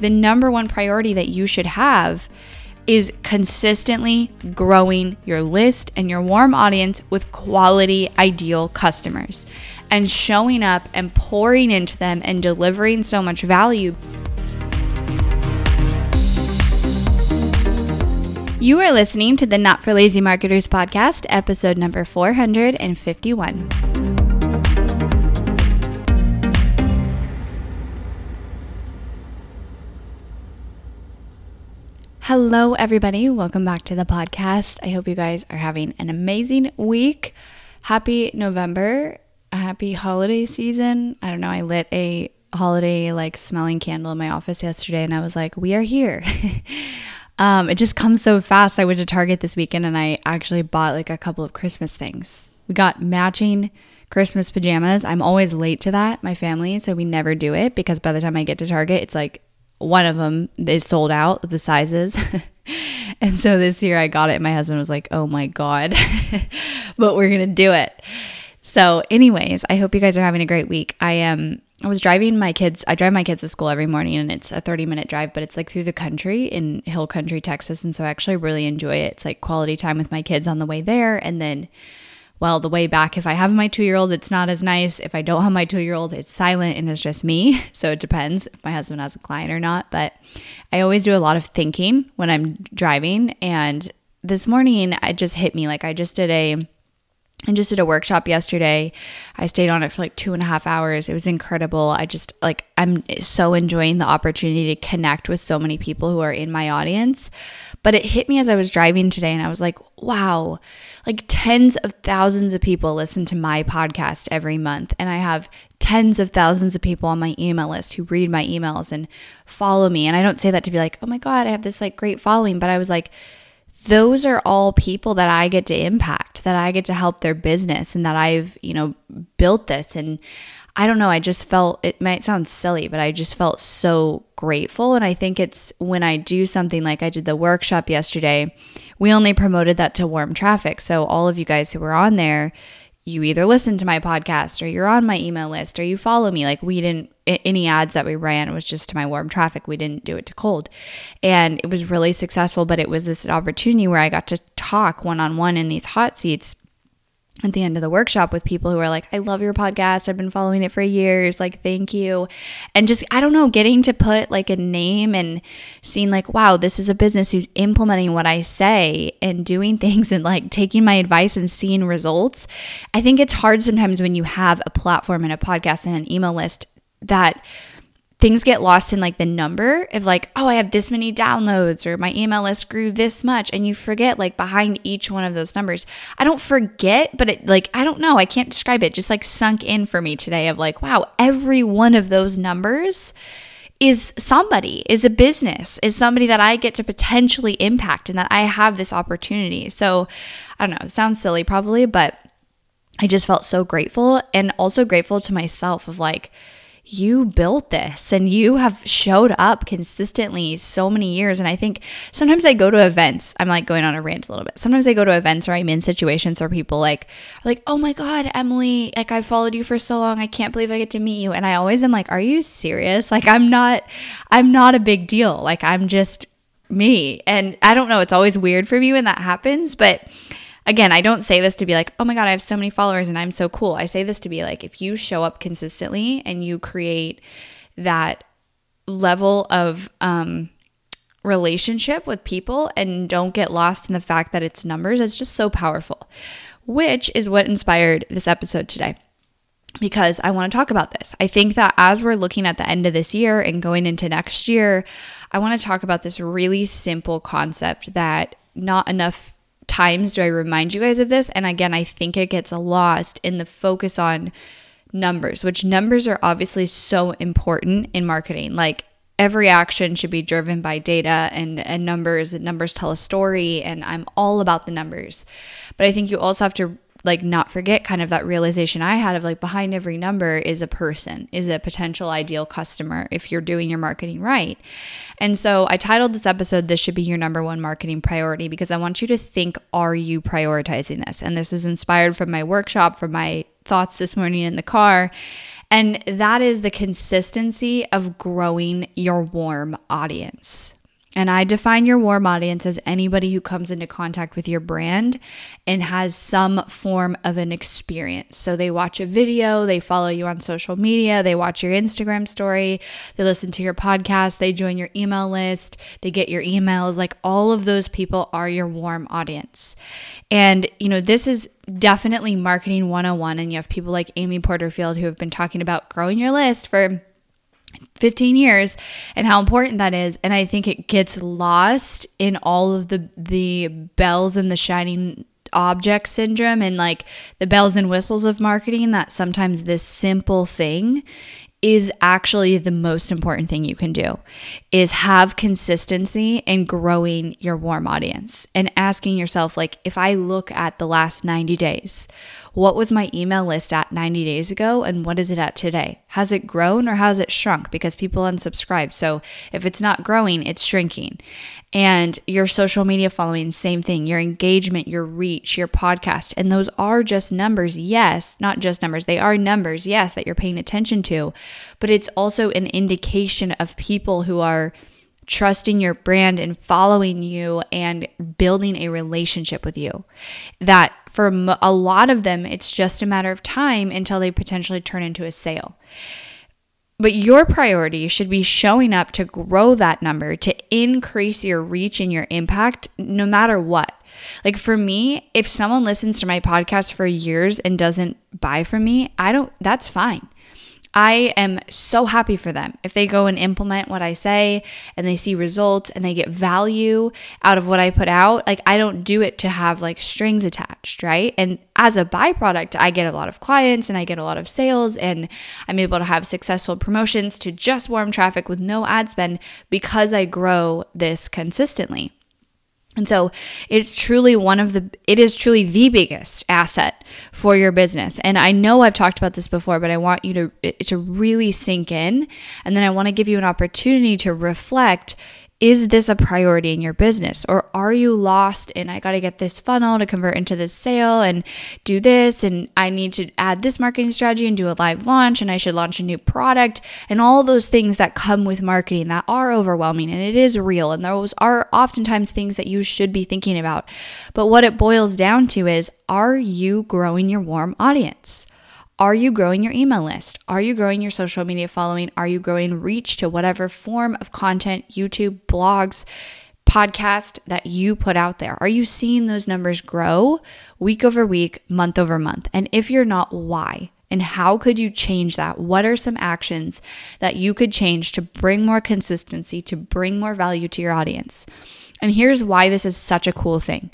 the number one priority that you should have is consistently growing your list and your warm audience with quality, ideal customers and showing up and pouring into them and delivering so much value. You are listening to the Not for Lazy Marketers podcast, episode number 451. Hello, everybody. Welcome back to the podcast. I hope you guys are having an amazing week. Happy November. Happy holiday season. I don't know. I lit a holiday like smelling candle in my office yesterday and I was like, we are here. Um, it just comes so fast. I went to Target this weekend and I actually bought like a couple of Christmas things. We got matching Christmas pajamas. I'm always late to that, my family, so we never do it because by the time I get to Target, it's like one of them is sold out, the sizes. and so this year I got it my husband was like, "Oh my god." but we're going to do it. So, anyways, I hope you guys are having a great week. I am um, I was driving my kids. I drive my kids to school every morning and it's a 30 minute drive, but it's like through the country in Hill Country, Texas. And so I actually really enjoy it. It's like quality time with my kids on the way there. And then, well, the way back, if I have my two year old, it's not as nice. If I don't have my two year old, it's silent and it's just me. So it depends if my husband has a client or not. But I always do a lot of thinking when I'm driving. And this morning, it just hit me like I just did a and just did a workshop yesterday. I stayed on it for like two and a half hours. It was incredible. I just like, I'm so enjoying the opportunity to connect with so many people who are in my audience. But it hit me as I was driving today and I was like, wow, like tens of thousands of people listen to my podcast every month. And I have tens of thousands of people on my email list who read my emails and follow me. And I don't say that to be like, oh my God, I have this like great following. But I was like, those are all people that I get to impact, that I get to help their business and that I've, you know, built this. And I don't know, I just felt it might sound silly, but I just felt so grateful. And I think it's when I do something like I did the workshop yesterday, we only promoted that to warm traffic. So all of you guys who were on there, you either listen to my podcast or you're on my email list or you follow me. Like we didn't any ads that we ran was just to my warm traffic. We didn't do it to cold. And it was really successful, but it was this opportunity where I got to talk one on one in these hot seats at the end of the workshop with people who are like, I love your podcast. I've been following it for years. Like, thank you. And just, I don't know, getting to put like a name and seeing like, wow, this is a business who's implementing what I say and doing things and like taking my advice and seeing results. I think it's hard sometimes when you have a platform and a podcast and an email list that things get lost in like the number of like, oh, I have this many downloads or my email list grew this much. And you forget like behind each one of those numbers. I don't forget, but it like, I don't know. I can't describe it. Just like sunk in for me today of like, wow, every one of those numbers is somebody, is a business, is somebody that I get to potentially impact and that I have this opportunity. So I don't know, sounds silly probably, but I just felt so grateful and also grateful to myself of like, you built this and you have showed up consistently so many years. And I think sometimes I go to events, I'm like going on a rant a little bit. Sometimes I go to events or I'm in situations where people like like, oh my God, Emily, like I followed you for so long. I can't believe I get to meet you. And I always am like, are you serious? Like I'm not, I'm not a big deal. Like I'm just me. And I don't know, it's always weird for me when that happens, but again, I don't say this to be like, oh my God, I have so many followers and I'm so cool. I say this to be like, if you show up consistently and you create that level of um, relationship with people and don't get lost in the fact that it's numbers, it's just so powerful, which is what inspired this episode today. Because I want to talk about this. I think that as we're looking at the end of this year and going into next year, I want to talk about this really simple concept that not enough times do I remind you guys of this? And again, I think it gets lost in the focus on numbers, which numbers are obviously so important in marketing. Like every action should be driven by data and, and numbers, and numbers tell a story, and I'm all about the numbers. But I think you also have to like not forget kind of that realization I had of like behind every number is a person, is a potential ideal customer if you're doing your marketing right. And so I titled this episode This Should Be Your Number One Marketing Priority because I want you to think are you prioritizing this? And this is inspired from my workshop, from my thoughts this morning in the car. And that is the consistency of growing your warm audience. And I define your warm audience as anybody who comes into contact with your brand and has some form of an experience. So they watch a video, they follow you on social media, they watch your Instagram story, they listen to your podcast, they join your email list, they get your emails. Like all of those people are your warm audience. And, you know, this is definitely marketing 101. And you have people like Amy Porterfield who have been talking about growing your list for 15 years and how important that is. And i think it gets lost in all of the the bells and the shining object syndrome and like the bells and whistles of marketing that sometimes this simple thing is actually the most important thing you can do is have consistency in growing your warm audience and asking yourself like if i look at the last 90 days what was my email list at 90 days ago and what is it at today? Has it grown or has it shrunk? Because people unsubscribe. So if it's not growing it's shrinking and your social media following, same thing, your engagement, your reach, your podcast. And those are just numbers, yes, not just numbers, they are numbers, yes, that you're paying attention to, but it's also an indication of people who are trusting your brand and following you and building a relationship with you. That for a lot of them, it's just a matter of time until they potentially turn into a sale. But your priority should be showing up to grow that number, to increase your reach and your impact, no matter what. Like for me, if someone listens to my podcast for years and doesn't buy from me, I don't, that's fine. I am so happy for them. If they go and implement what I say and they see results and they get value out of what I put out, like I don't do it to have like strings attached, right? And as a byproduct, I get a lot of clients and I get a lot of sales and I'm able to have successful promotions to just warm traffic with no ad spend because I grow this consistently. And so it's truly one of the, it is truly the biggest asset for your business. And I know I've talked about this before, but I want you to, to really sink in. And then I want to give you an opportunity to reflect is this a priority in your business or are you lost and I got to get this funnel to convert into this sale and do this and I need to add this marketing strategy and do a live launch and I should launch a new product and all those things that come with marketing that are overwhelming and it is real and those are oftentimes things that you should be thinking about. But what it boils down to is are you growing your warm audience? Are you growing your email list? Are you growing your social media following? Are you growing reach to whatever form of content, YouTube, blogs, podcast that you put out there? Are you seeing those numbers grow week over week, month over month? And if you're not, why? And how could you change that? What are some actions that you could change to bring more consistency, to bring more value to your audience? And here's why this is such a cool thing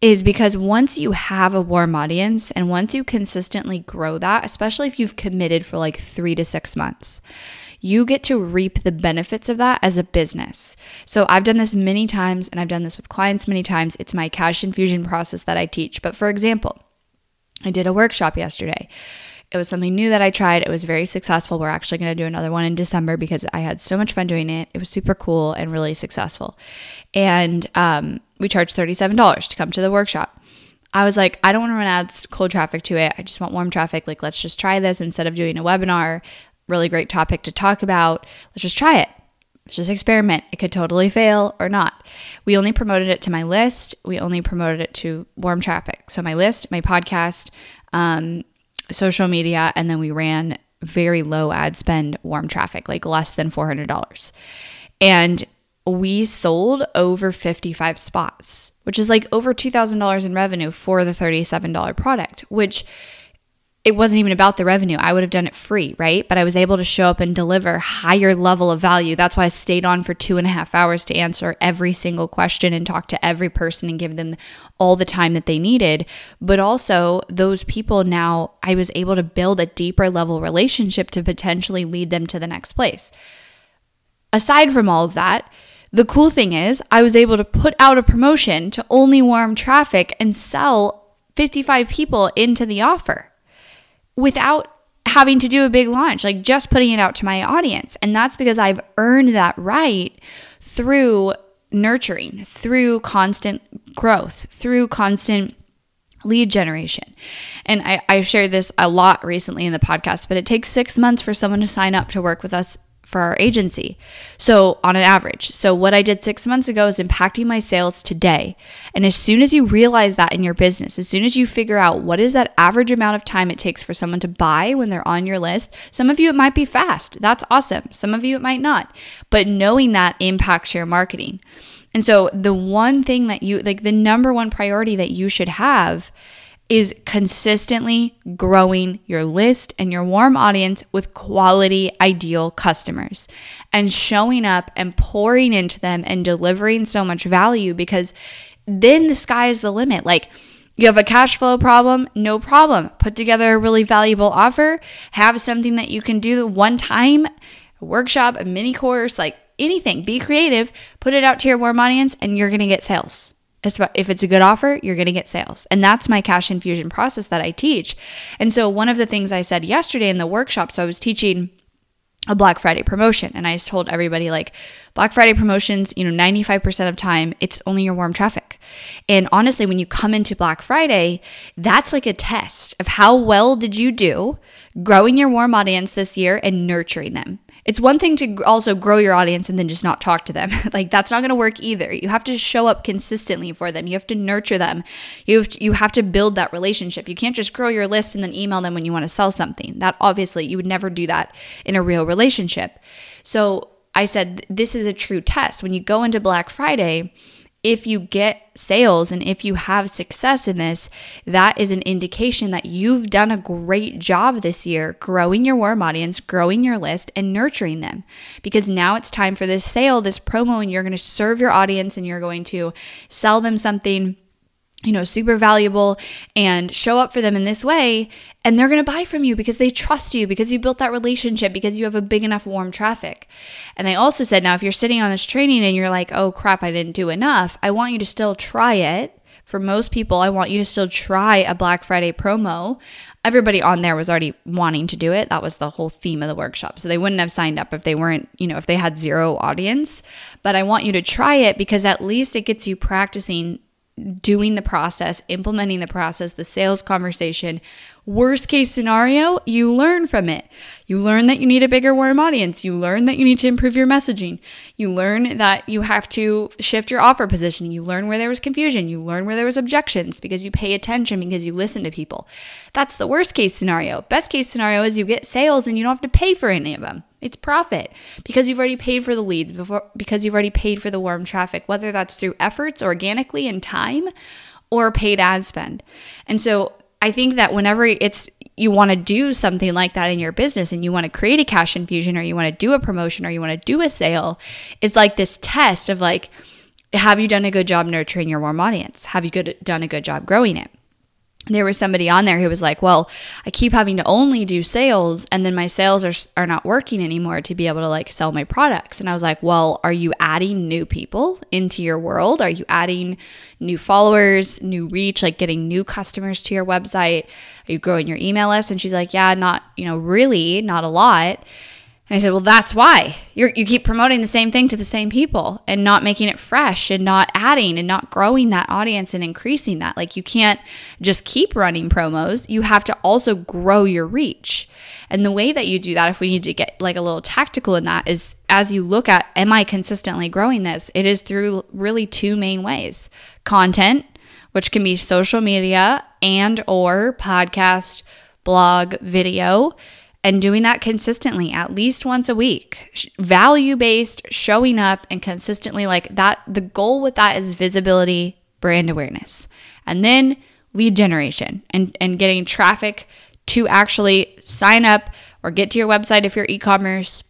is because once you have a warm audience and once you consistently grow that, especially if you've committed for like three to six months, you get to reap the benefits of that as a business. So I've done this many times and I've done this with clients many times. It's my cash infusion process that I teach. But for example, I did a workshop yesterday. It was something new that I tried. It was very successful. We're actually going to do another one in December because I had so much fun doing it. It was super cool and really successful. And um, we charged $37 to come to the workshop. I was like, I don't want to run ads, cold traffic to it. I just want warm traffic. Like, let's just try this instead of doing a webinar. Really great topic to talk about. Let's just try it. Let's just experiment. It could totally fail or not. We only promoted it to my list. We only promoted it to warm traffic. So, my list, my podcast, um, social media, and then we ran very low ad spend warm traffic, like less than $400. And we sold over 55 spots, which is like over $2,000 in revenue for the $37 product, which it wasn't even about the revenue. I would have done it free, right? But I was able to show up and deliver higher level of value. That's why I stayed on for two and a half hours to answer every single question and talk to every person and give them all the time that they needed. But also, those people now, I was able to build a deeper level relationship to potentially lead them to the next place. Aside from all of that, the cool thing is, I was able to put out a promotion to only warm traffic and sell 55 people into the offer without having to do a big launch, like just putting it out to my audience. And that's because I've earned that right through nurturing, through constant growth, through constant lead generation. And I, I've shared this a lot recently in the podcast, but it takes six months for someone to sign up to work with us for our agency. So, on an average. So, what I did six months ago is impacting my sales today. And as soon as you realize that in your business, as soon as you figure out what is that average amount of time it takes for someone to buy when they're on your list, some of you it might be fast. That's awesome. Some of you it might not. But knowing that impacts your marketing. And so, the one thing that you like, the number one priority that you should have is consistently growing your list and your warm audience with quality, ideal customers and showing up and pouring into them and delivering so much value because then the sky is the limit. Like, you have a cash flow problem, no problem. Put together a really valuable offer, have something that you can do one time, a workshop, a mini course, like anything. Be creative, put it out to your warm audience, and you're gonna get sales if it's a good offer, you're going to get sales. And that's my cash infusion process that I teach. And so, one of the things I said yesterday in the workshop, so I was teaching a Black Friday promotion and I told everybody like Black Friday promotions, you know, 95% of time it's only your warm traffic. And honestly, when you come into Black Friday, that's like a test of how well did you do growing your warm audience this year and nurturing them. It's one thing to also grow your audience and then just not talk to them. like that's not going to work either. You have to show up consistently for them. You have to nurture them. You have to, you have to build that relationship. You can't just grow your list and then email them when you want to sell something. That obviously you would never do that in a real relationship. So I said this is a true test. When you go into Black Friday, if you get sales and if you have success in this, that is an indication that you've done a great job this year growing your warm audience, growing your list, and nurturing them. Because now it's time for this sale, this promo, and you're going to serve your audience and you're going to sell them something you know, super valuable and show up for them in this way. And they're going to buy from you because they trust you, because you built that relationship, because you have a big enough warm traffic. And I also said, now, if you're sitting on this training and you're like, oh crap, I didn't do enough, I want you to still try it. For most people, I want you to still try a Black Friday promo. Everybody on there was already wanting to do it. That was the whole theme of the workshop. So they wouldn't have signed up if they weren't, you know, if they had zero audience. But I want you to try it because at least it gets you practicing doing the process, implementing the process, the sales conversation. Worst case scenario, you learn from it. You learn that you need a bigger warm audience. You learn that you need to improve your messaging. You learn that you have to shift your offer position. You learn where there was confusion. You learn where there was objections because you pay attention because you listen to people. That's the worst case scenario. Best case scenario is you get sales and you don't have to pay for any of them. It's profit because you've already paid for the leads before because you've already paid for the warm traffic, whether that's through efforts organically and time or paid ad spend. And so I think that whenever it's you want to do something like that in your business and you want to create a cash infusion or you want to do a promotion or you want to do a sale, it's like this test of like have you done a good job nurturing your warm audience? Have you good, done a good job growing it? There was somebody on there who was like, "Well, I keep having to only do sales and then my sales are are not working anymore to be able to like sell my products." And I was like, "Well, are you adding new people into your world? Are you adding new followers, new reach, like getting new customers to your website? Are you growing your email list?" And she's like, "Yeah, not, you know, really, not a lot." And I said, well, that's why you you keep promoting the same thing to the same people and not making it fresh and not adding and not growing that audience and increasing that. Like you can't just keep running promos. You have to also grow your reach. And the way that you do that, if we need to get like a little tactical in that, is as you look at, am I consistently growing this? It is through really two main ways content, which can be social media and or podcast, blog, video and doing that consistently at least once a week. Value based, showing up and consistently like that. The goal with that is visibility, brand awareness, and then lead generation and, and getting traffic to actually sign up or get to your website if you're e commerce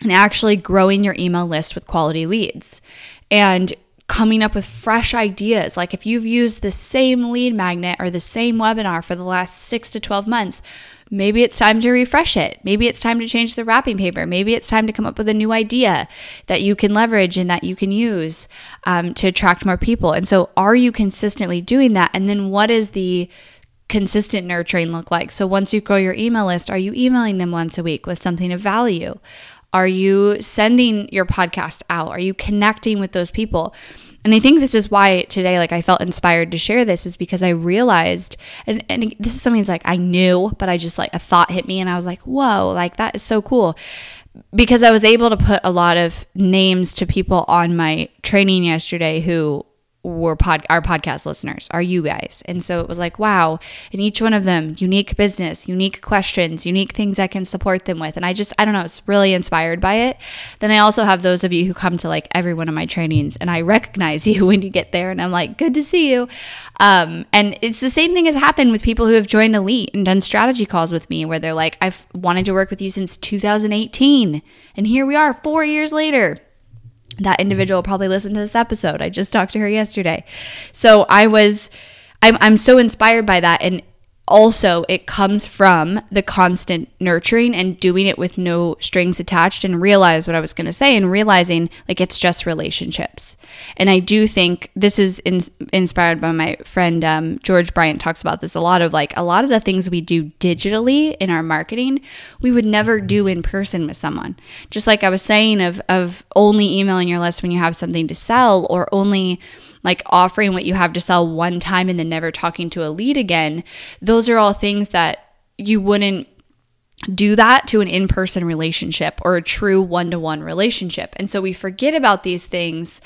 and actually growing your email list with quality leads. And coming up with fresh ideas. Like if you've used the same lead magnet or the same webinar for the last six to 12 months, maybe it's time to refresh it. Maybe it's time to change the wrapping paper. Maybe it's time to come up with a new idea that you can leverage and that you can use um, to attract more people. And so, are you consistently doing that? And then, what is the consistent nurturing look like? So, once you grow your email list, are you emailing them once a week with something of value? Are you sending your podcast out? Are you connecting with those people? And I think this is why today, like, I felt inspired to share this, is because I realized, and, and this is something that's like I knew, but I just like a thought hit me and I was like, whoa, like that is so cool. Because I was able to put a lot of names to people on my training yesterday who were pod our podcast listeners are you guys. And so it was like wow and each one of them unique business unique questions unique things i can support them with. And i just i don't know it's really inspired by it. Then i also have those of you who come to like every one of my trainings and i recognize you when you get there and i'm like good to see you. Um, and it's the same thing has happened with people who have joined elite and done strategy calls with me where they're like i've wanted to work with you since 2018 and here we are four years later that individual probably listened to this episode. I just talked to her yesterday. So I was I'm I'm so inspired by that and also it comes from the constant nurturing and doing it with no strings attached and realize what I was going to say and realizing like it's just relationships. And I do think this is in, inspired by my friend um, George Bryant talks about this a lot of like a lot of the things we do digitally in our marketing, we would never do in person with someone. Just like I was saying of of only emailing your list when you have something to sell or only like offering what you have to sell one time and then never talking to a lead again, those are all things that you wouldn't do that to an in person relationship or a true one to one relationship. And so we forget about these things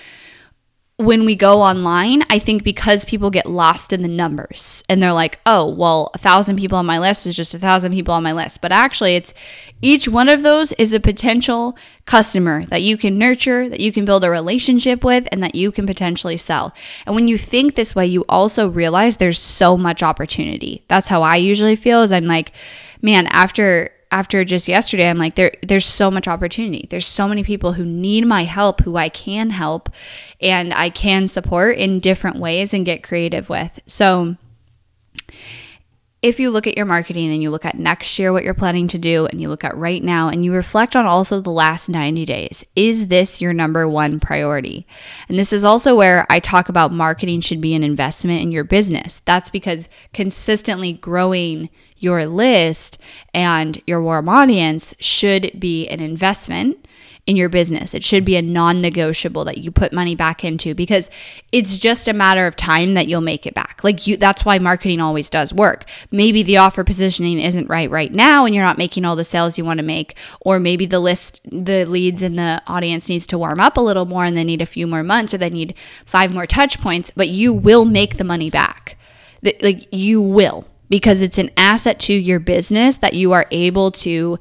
when we go online, I think because people get lost in the numbers and they're like, oh, well, a thousand people on my list is just a thousand people on my list. But actually, it's each one of those is a potential customer that you can nurture, that you can build a relationship with, and that you can potentially sell. And when you think this way, you also realize there's so much opportunity. That's how I usually feel is I'm like, man, after after just yesterday i'm like there there's so much opportunity. There's so many people who need my help who i can help and i can support in different ways and get creative with. So if you look at your marketing and you look at next year what you're planning to do and you look at right now and you reflect on also the last 90 days is this your number one priority? And this is also where i talk about marketing should be an investment in your business. That's because consistently growing your list and your warm audience should be an investment in your business. It should be a non negotiable that you put money back into because it's just a matter of time that you'll make it back. Like you that's why marketing always does work. Maybe the offer positioning isn't right right now and you're not making all the sales you want to make or maybe the list the leads in the audience needs to warm up a little more and they need a few more months or they need five more touch points, but you will make the money back. Like you will because it's an asset to your business that you are able to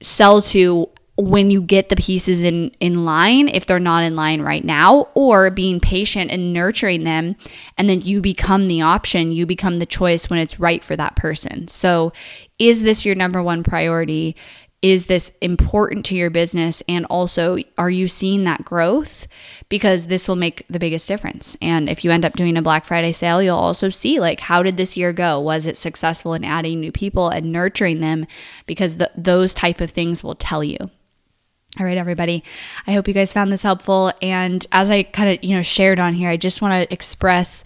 sell to when you get the pieces in in line if they're not in line right now or being patient and nurturing them and then you become the option you become the choice when it's right for that person. So is this your number one priority? Is this important to your business? And also are you seeing that growth? Because this will make the biggest difference. And if you end up doing a black friday sale you'll also see like how did this year go? Was it successful in adding new people and nurturing them? Because the, those type of things will tell you all right, everybody. I hope you guys found this helpful. And as I kind of, you know, shared on here, I just want to express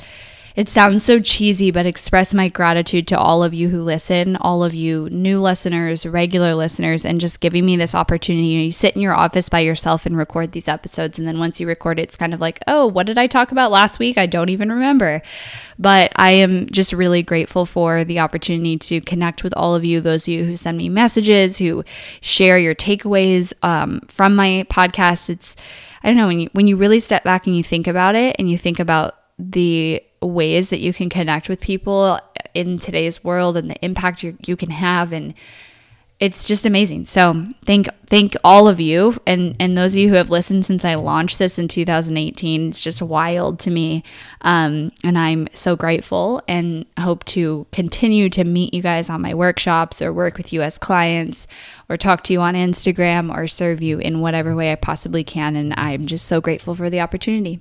it sounds so cheesy, but express my gratitude to all of you who listen, all of you new listeners, regular listeners, and just giving me this opportunity. You, sit in your office by yourself and record these episodes. And then once you record it, it's kind of like, oh, what did I talk about last week? I don't even remember. But I am just really grateful for the opportunity to connect with all of you, those of you who send me messages, who share your takeaways um, from my podcast. It's, I don't know, when you, when you really step back and you think about it and you think about the ways that you can connect with people in today's world and the impact you, you can have and it's just amazing. So thank thank all of you and and those of you who have listened since I launched this in 2018. It's just wild to me, um, and I'm so grateful and hope to continue to meet you guys on my workshops or work with you as clients or talk to you on Instagram or serve you in whatever way I possibly can. And I'm just so grateful for the opportunity.